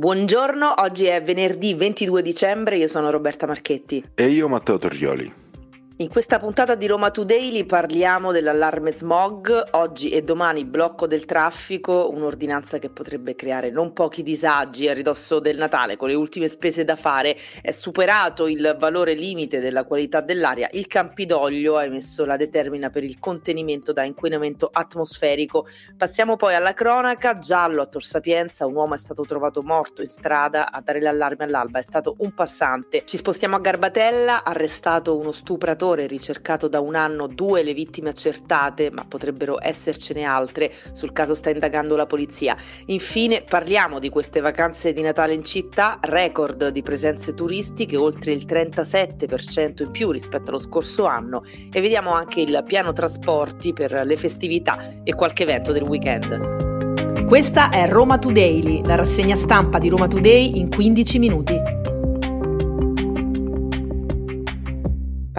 Buongiorno, oggi è venerdì 22 dicembre, io sono Roberta Marchetti. E io Matteo Torrioli. In questa puntata di Roma Today parliamo dell'allarme smog, oggi e domani blocco del traffico, un'ordinanza che potrebbe creare non pochi disagi a ridosso del Natale, con le ultime spese da fare è superato il valore limite della qualità dell'aria, il Campidoglio ha emesso la determina per il contenimento da inquinamento atmosferico. Passiamo poi alla cronaca, giallo a Tor Sapienza, un uomo è stato trovato morto in strada a dare l'allarme all'alba, è stato un passante. Ci spostiamo a Garbatella, arrestato uno stupratore autore ricercato da un anno due le vittime accertate, ma potrebbero essercene altre. Sul caso sta indagando la polizia. Infine parliamo di queste vacanze di Natale in città, record di presenze turistiche, oltre il 37% in più rispetto allo scorso anno e vediamo anche il piano trasporti per le festività e qualche evento del weekend. Questa è Roma Today, la rassegna stampa di Roma Today in 15 minuti.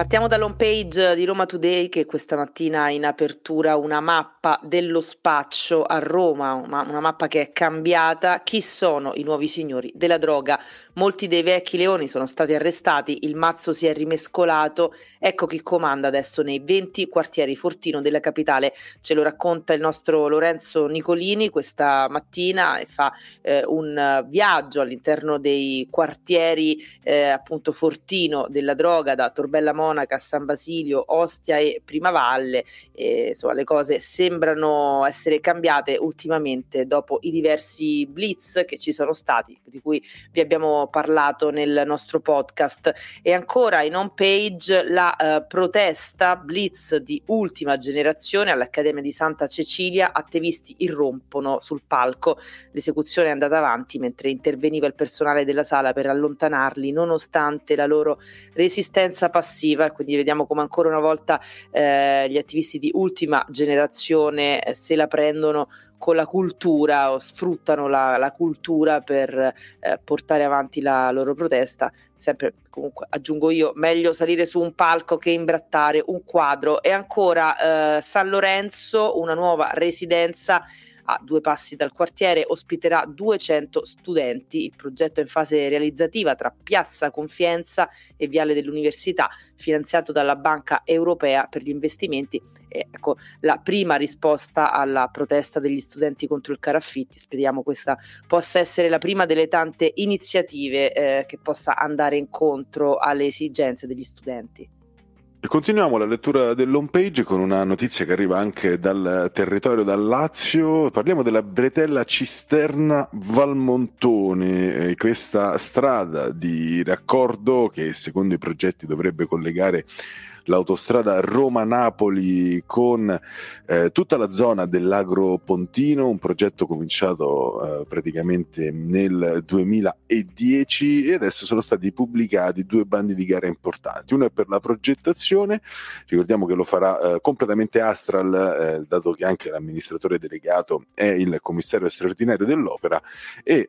Partiamo dall'home page di Roma Today che questa mattina ha in apertura una mappa dello spaccio a Roma, una, mappa che è cambiata. Chi sono i nuovi signori della droga? Molti dei vecchi leoni sono stati arrestati, il mazzo si è rimescolato. Ecco chi comanda adesso nei 20 quartieri Fortino della capitale. Ce lo racconta il nostro Lorenzo Nicolini questa mattina e fa eh, un viaggio all'interno dei quartieri eh, appunto Fortino della droga da Torbella Mona Monaca, San Basilio, Ostia e Primavalle. E, insomma, le cose sembrano essere cambiate ultimamente dopo i diversi blitz che ci sono stati, di cui vi abbiamo parlato nel nostro podcast. E ancora in home page la uh, protesta blitz di ultima generazione all'Accademia di Santa Cecilia. Attivisti irrompono sul palco. L'esecuzione è andata avanti mentre interveniva il personale della sala per allontanarli, nonostante la loro resistenza passiva positiva quindi vediamo come ancora una volta eh, gli attivisti di ultima generazione eh, se la prendono con la cultura o sfruttano la, la cultura per eh, portare avanti la loro protesta. Sempre comunque aggiungo io, meglio salire su un palco che imbrattare un quadro. E ancora eh, San Lorenzo, una nuova residenza a due passi dal quartiere ospiterà 200 studenti. Il progetto è in fase realizzativa tra Piazza Confienza e Viale dell'Università, finanziato dalla Banca Europea per gli investimenti. ecco la prima risposta alla protesta degli studenti contro il caraffitti. Speriamo questa possa essere la prima delle tante iniziative eh, che possa andare incontro alle esigenze degli studenti. Continuiamo la lettura dell'home page con una notizia che arriva anche dal territorio dal Lazio. Parliamo della bretella cisterna Valmontone, questa strada di raccordo che secondo i progetti dovrebbe collegare l'autostrada Roma-Napoli con eh, tutta la zona dell'Agro Pontino, un progetto cominciato eh, praticamente nel 2010 e adesso sono stati pubblicati due bandi di gara importanti. Uno è per la progettazione, ricordiamo che lo farà eh, completamente Astral, eh, dato che anche l'amministratore delegato è il commissario straordinario dell'opera, e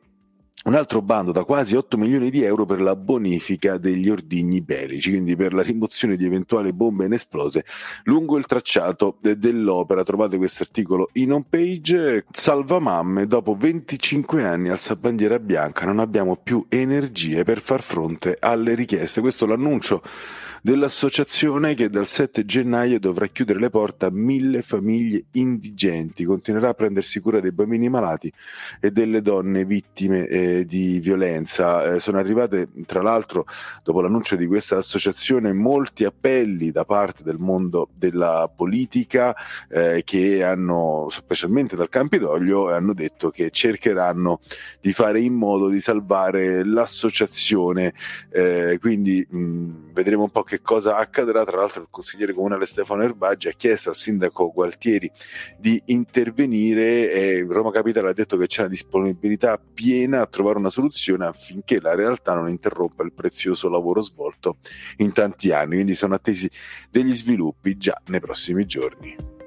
un altro bando da quasi 8 milioni di euro per la bonifica degli ordigni bellici, quindi per la rimozione di eventuali bombe inesplose lungo il tracciato de- dell'opera. Trovate questo articolo in home page. Salva mamme, dopo 25 anni alza bandiera bianca, non abbiamo più energie per far fronte alle richieste. Questo l'annuncio dell'associazione che dal 7 gennaio dovrà chiudere le porte a mille famiglie indigenti, continuerà a prendersi cura dei bambini malati e delle donne vittime eh, di violenza. Eh, sono arrivate tra l'altro dopo l'annuncio di questa associazione molti appelli da parte del mondo della politica eh, che hanno, specialmente dal Campidoglio, hanno detto che cercheranno di fare in modo di salvare l'associazione. Eh, quindi mh, vedremo un po' che che cosa accadrà. Tra l'altro il consigliere comunale Stefano Erbaggi ha chiesto al sindaco Gualtieri di intervenire e Roma Capitale ha detto che c'è una disponibilità piena a trovare una soluzione affinché la realtà non interrompa il prezioso lavoro svolto in tanti anni. Quindi sono attesi degli sviluppi già nei prossimi giorni.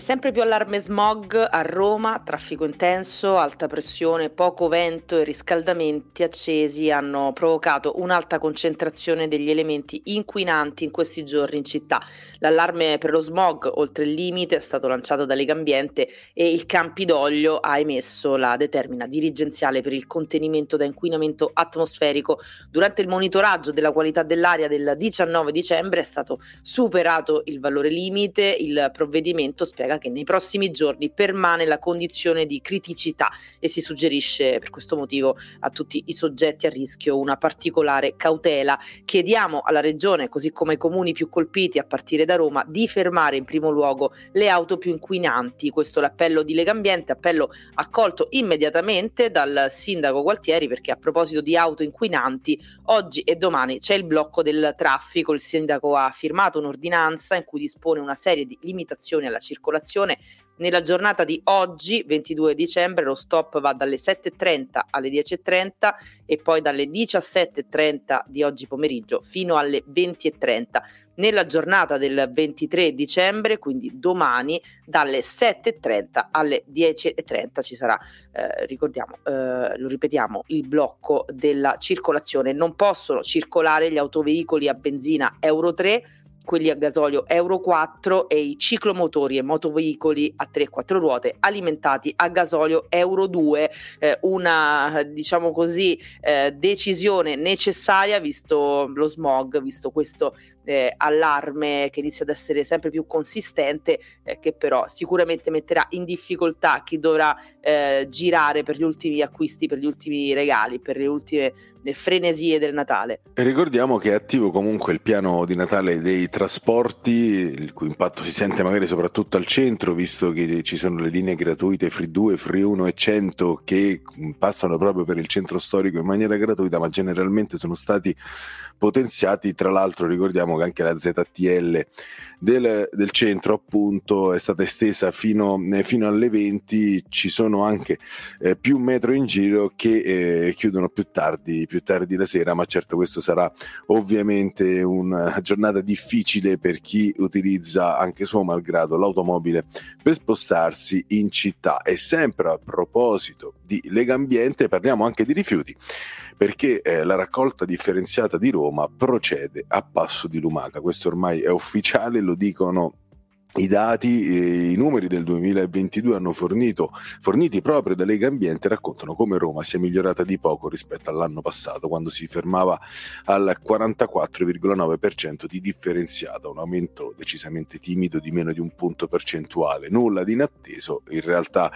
Sempre più allarme smog a Roma, traffico intenso, alta pressione, poco vento e riscaldamenti accesi hanno provocato un'alta concentrazione degli elementi inquinanti in questi giorni in città. L'allarme per lo smog oltre il limite è stato lanciato da Legambiente e il Campidoglio ha emesso la determina dirigenziale per il contenimento da inquinamento atmosferico. Durante il monitoraggio della qualità dell'aria del 19 dicembre è stato superato il valore limite, il provvedimento spiega che nei prossimi giorni permane la condizione di criticità e si suggerisce per questo motivo a tutti i soggetti a rischio una particolare cautela. Chiediamo alla Regione, così come ai comuni più colpiti a partire da Roma, di fermare in primo luogo le auto più inquinanti. Questo è l'appello di Legambiente, appello accolto immediatamente dal sindaco Gualtieri perché a proposito di auto inquinanti oggi e domani c'è il blocco del traffico. Il sindaco ha firmato un'ordinanza in cui dispone una serie di limitazioni alla circolazione circolazione. Nella giornata di oggi, 22 dicembre, lo stop va dalle 7.30 alle 10.30 e poi dalle 17.30 di oggi pomeriggio fino alle 20.30. Nella giornata del 23 dicembre, quindi domani, dalle 7.30 alle 10.30 ci sarà, eh, ricordiamo, eh, lo ripetiamo, il blocco della circolazione. Non possono circolare gli autoveicoli a benzina Euro 3 quelli a gasolio Euro 4 e i ciclomotori e motoveicoli a 3 e 4 ruote alimentati a gasolio Euro 2, eh, una diciamo così eh, decisione necessaria visto lo smog, visto questo eh, allarme che inizia ad essere sempre più consistente, eh, che però sicuramente metterà in difficoltà chi dovrà eh, girare per gli ultimi acquisti, per gli ultimi regali, per le ultime le frenesie del Natale. Ricordiamo che è attivo comunque il piano di Natale dei trasporti, il cui impatto si sente magari soprattutto al centro, visto che ci sono le linee gratuite Free 2, Free 1 e 100 che passano proprio per il centro storico in maniera gratuita, ma generalmente sono stati potenziati. Tra l'altro ricordiamo che anche la ZTL del, del centro appunto è stata estesa fino, eh, fino alle 20, ci sono anche eh, più metro in giro che eh, chiudono più tardi, più tardi la sera, ma certo questo sarà ovviamente una giornata difficile per chi utilizza anche suo malgrado l'automobile per spostarsi in città. E sempre a proposito di Lega Ambiente parliamo anche di rifiuti perché eh, la raccolta differenziata di Roma procede a passo di lumaca. Questo ormai è ufficiale, lo dicono i dati e i numeri del 2022 hanno fornito, forniti proprio da Lega Ambiente raccontano come Roma sia migliorata di poco rispetto all'anno passato, quando si fermava al 44,9% di differenziata, un aumento decisamente timido di meno di un punto percentuale, nulla di inatteso. In realtà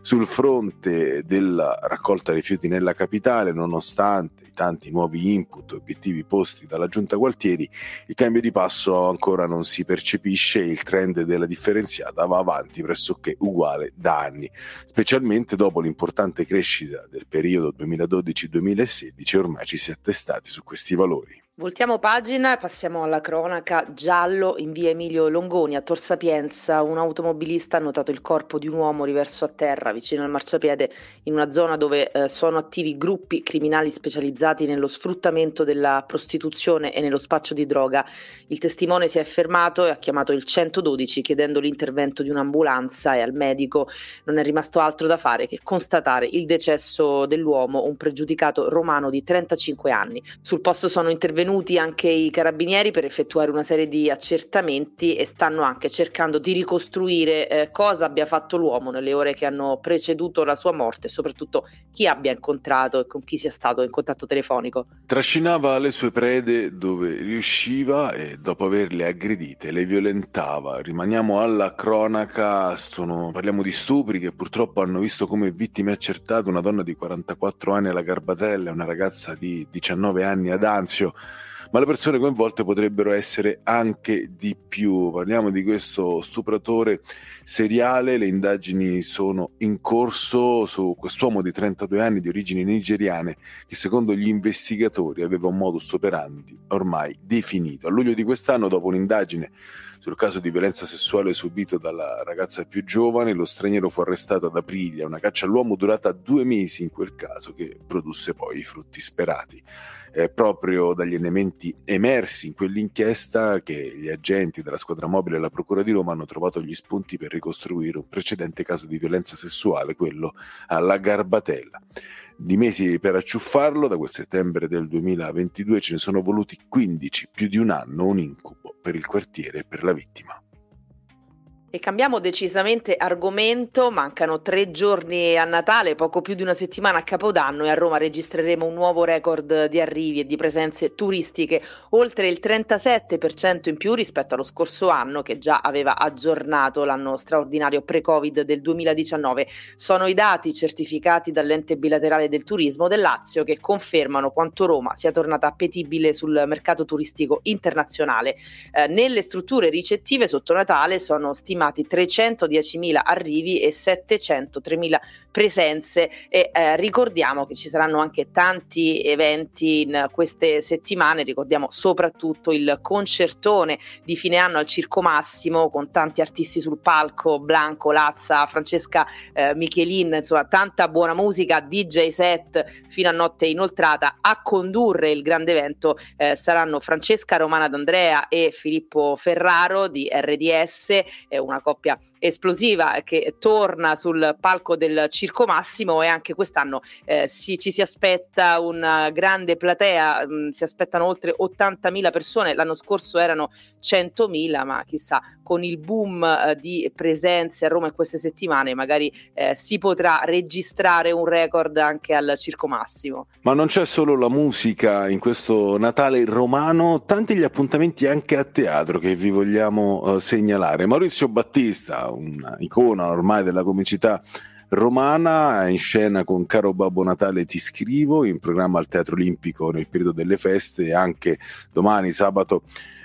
sul fronte della raccolta rifiuti nella capitale, nonostante i tanti nuovi input e obiettivi posti dalla Giunta Gualtieri, il cambio di passo ancora non si percepisce il trend trend della differenziata va avanti pressoché uguale da anni, specialmente dopo l'importante crescita del periodo 2012-2016 ormai ci si è attestati su questi valori. Voltiamo pagina e passiamo alla cronaca. Giallo in via Emilio Longoni a Tor Sapienza. Un automobilista ha notato il corpo di un uomo riverso a terra vicino al marciapiede in una zona dove eh, sono attivi gruppi criminali specializzati nello sfruttamento della prostituzione e nello spaccio di droga. Il testimone si è fermato e ha chiamato il 112 chiedendo l'intervento di un'ambulanza e al medico non è rimasto altro da fare che constatare il decesso dell'uomo, un pregiudicato romano di 35 anni. Sul posto sono intervenuti intervenuti anche i carabinieri per effettuare una serie di accertamenti e stanno anche cercando di ricostruire eh, cosa abbia fatto l'uomo nelle ore che hanno preceduto la sua morte e soprattutto chi abbia incontrato e con chi sia stato in contatto telefonico. Trascinava le sue prede dove riusciva e dopo averle aggredite le violentava. Rimaniamo alla cronaca, sono, parliamo di stupri che purtroppo hanno visto come vittime accertate una donna di 44 anni alla Garbatella e una ragazza di 19 anni ad Anzio ma le persone coinvolte potrebbero essere anche di più. Parliamo di questo stupratore seriale, le indagini sono in corso su quest'uomo di 32 anni di origini nigeriane che secondo gli investigatori aveva un modus operandi ormai definito. A luglio di quest'anno, dopo un'indagine sul caso di violenza sessuale subito dalla ragazza più giovane, lo straniero fu arrestato ad Aprilia, una caccia all'uomo durata due mesi in quel caso che produsse poi i frutti sperati. Eh, proprio dagli elementi emersi in quell'inchiesta che gli agenti della squadra mobile della Procura di Roma hanno trovato gli spunti per ricostruire un precedente caso di violenza sessuale, quello alla Garbatella. Di mesi per acciuffarlo, da quel settembre del 2022 ce ne sono voluti 15, più di un anno, un incubo per il quartiere e per la vittima. E cambiamo decisamente argomento, mancano tre giorni a Natale, poco più di una settimana a Capodanno e a Roma registreremo un nuovo record di arrivi e di presenze turistiche, oltre il 37% in più rispetto allo scorso anno che già aveva aggiornato l'anno straordinario pre-Covid del 2019. Sono i dati certificati dall'ente bilaterale del turismo del Lazio che confermano quanto Roma sia tornata appetibile sul mercato turistico internazionale. Eh, nelle strutture ricettive sotto Natale sono stimate stimati 310.000 arrivi e 703.000 presenze e eh, ricordiamo che ci saranno anche tanti eventi in queste settimane, ricordiamo soprattutto il concertone di fine anno al Circo Massimo con tanti artisti sul palco, Blanco, Lazza, Francesca eh, Michelin, insomma tanta buona musica, DJ set fino a notte inoltrata. A condurre il grande evento eh, saranno Francesca Romana D'Andrea e Filippo Ferraro di RDS, eh, una coppia esplosiva che torna sul palco del Circo Massimo e anche quest'anno eh, si, ci si aspetta una grande platea, mh, mm, si aspettano oltre 80.000 persone, l'anno scorso erano 100.000, ma chissà, con il boom eh, di presenze a Roma in queste settimane magari eh, si potrà registrare un record anche al Circo Massimo. Ma non c'è solo la musica in questo Natale romano, tanti gli appuntamenti anche a teatro che vi vogliamo eh, segnalare. Maurizio Battista, un'icona ormai della comicità romana, in scena con Caro Babbo Natale Ti scrivo, in programma al Teatro Olimpico nel periodo delle feste e anche domani sabato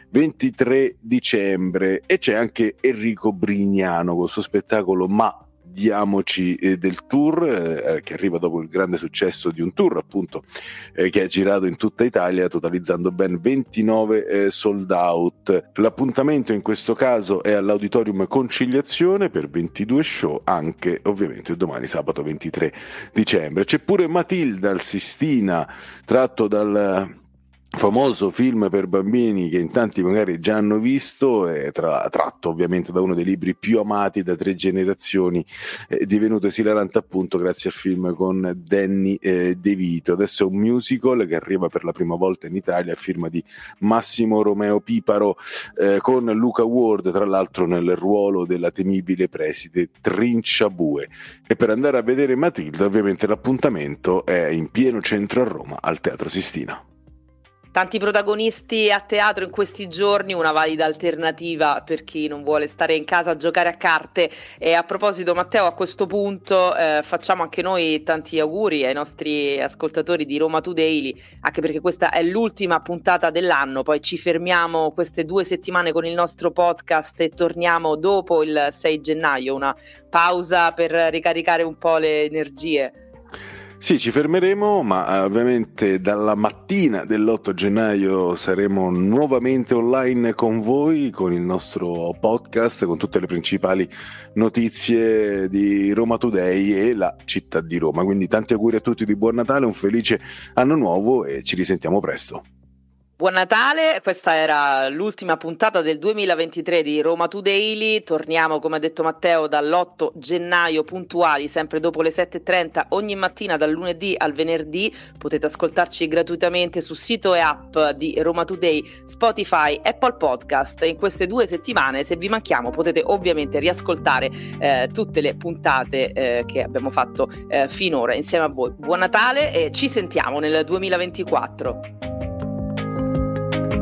23 dicembre. E c'è anche Enrico Brignano col suo spettacolo Ma diamoci eh, del tour eh, che arriva dopo il grande successo di un tour appunto eh, che ha girato in tutta Italia totalizzando ben 29 eh, sold out. L'appuntamento in questo caso è all'Auditorium Conciliazione per 22 show anche ovviamente domani sabato 23 dicembre. C'è pure Matilda al Sistina tratto dal famoso film per bambini che in tanti magari già hanno visto, è tra, tratto ovviamente da uno dei libri più amati da tre generazioni, è divenuto esilarante appunto grazie al film con Danny eh, De Vito. Adesso è un musical che arriva per la prima volta in Italia a firma di Massimo Romeo Piparo eh, con Luca Ward, tra l'altro nel ruolo della temibile preside Trinciabue. E per andare a vedere Matilda ovviamente l'appuntamento è in pieno centro a Roma al Teatro Sistina. Tanti protagonisti a teatro in questi giorni, una valida alternativa per chi non vuole stare in casa a giocare a carte. E a proposito, Matteo, a questo punto eh, facciamo anche noi tanti auguri ai nostri ascoltatori di Roma Today, anche perché questa è l'ultima puntata dell'anno. Poi ci fermiamo queste due settimane con il nostro podcast e torniamo dopo il 6 gennaio, una pausa per ricaricare un po' le energie. Sì, ci fermeremo, ma eh, ovviamente dalla mattina dell'8 gennaio saremo nuovamente online con voi, con il nostro podcast, con tutte le principali notizie di Roma Today e la città di Roma. Quindi tanti auguri a tutti di buon Natale, un felice anno nuovo e ci risentiamo presto. Buon Natale, questa era l'ultima puntata del 2023 di Roma Today. Torniamo, come ha detto Matteo, dall'8 gennaio puntuali, sempre dopo le 7.30, ogni mattina dal lunedì al venerdì. Potete ascoltarci gratuitamente su sito e app di Roma Today, Spotify, Apple Podcast. In queste due settimane, se vi manchiamo, potete ovviamente riascoltare eh, tutte le puntate eh, che abbiamo fatto eh, finora insieme a voi. Buon Natale e ci sentiamo nel 2024.